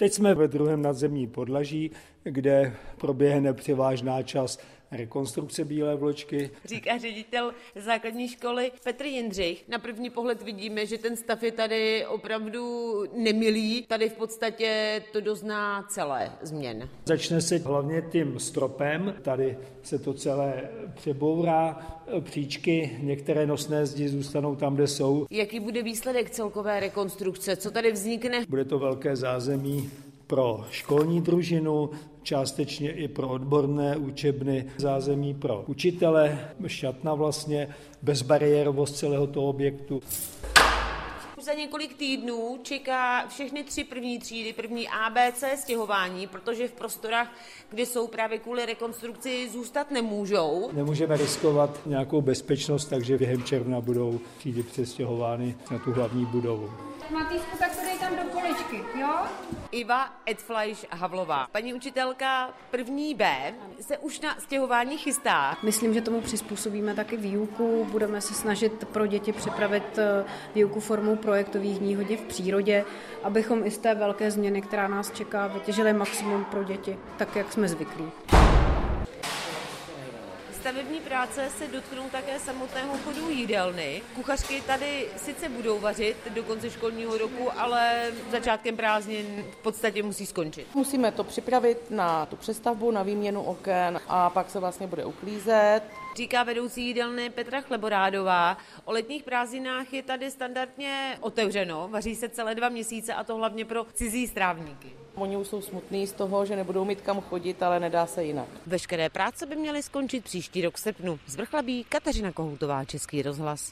Teď jsme ve druhém nadzemní podlaží, kde proběhne převážná část rekonstrukce Bílé vločky. Říká ředitel základní školy Petr Jindřich. Na první pohled vidíme, že ten stav je tady opravdu nemilý. Tady v podstatě to dozná celé změn. Začne se hlavně tím stropem, tady se to celé přebourá, příčky, některé nosné zdi zůstanou tam, kde jsou. Jaký bude výsledek celkové rekonstrukce? Co tady vznikne? Bude to velké zázemí pro školní družinu, částečně i pro odborné učebny, zázemí pro učitele, šatna vlastně, bezbariérovost celého toho objektu. Už za několik týdnů čeká všechny tři první třídy, první ABC stěhování, protože v prostorách, kde jsou právě kvůli rekonstrukci, zůstat nemůžou. Nemůžeme riskovat nějakou bezpečnost, takže během června budou třídy přestěhovány na tu hlavní budovu. Matýsku, tak to dej tam do poličky, jo? Iva Edfleisch Havlová. Paní učitelka první B se už na stěhování chystá. Myslím, že tomu přizpůsobíme taky výuku. Budeme se snažit pro děti připravit eh, výuku formou projektových dní hodně v přírodě, abychom i z té velké změny, která nás čeká, vytěžili maximum pro děti, tak jak jsme zvyklí. Stavební práce se dotknou také samotného chodu jídelny. Kuchařky tady sice budou vařit do konce školního roku, ale začátkem prázdnin v podstatě musí skončit. Musíme to připravit na tu přestavbu, na výměnu oken a pak se vlastně bude uklízet. Říká vedoucí jídelny Petra Chleborádová. O letních prázdninách je tady standardně otevřeno, vaří se celé dva měsíce a to hlavně pro cizí strávníky. Oni už jsou smutní z toho, že nebudou mít kam chodit, ale nedá se jinak. Veškeré práce by měly skončit příští rok v srpnu. Z Vrchlabí Kateřina Kohoutová, Český rozhlas.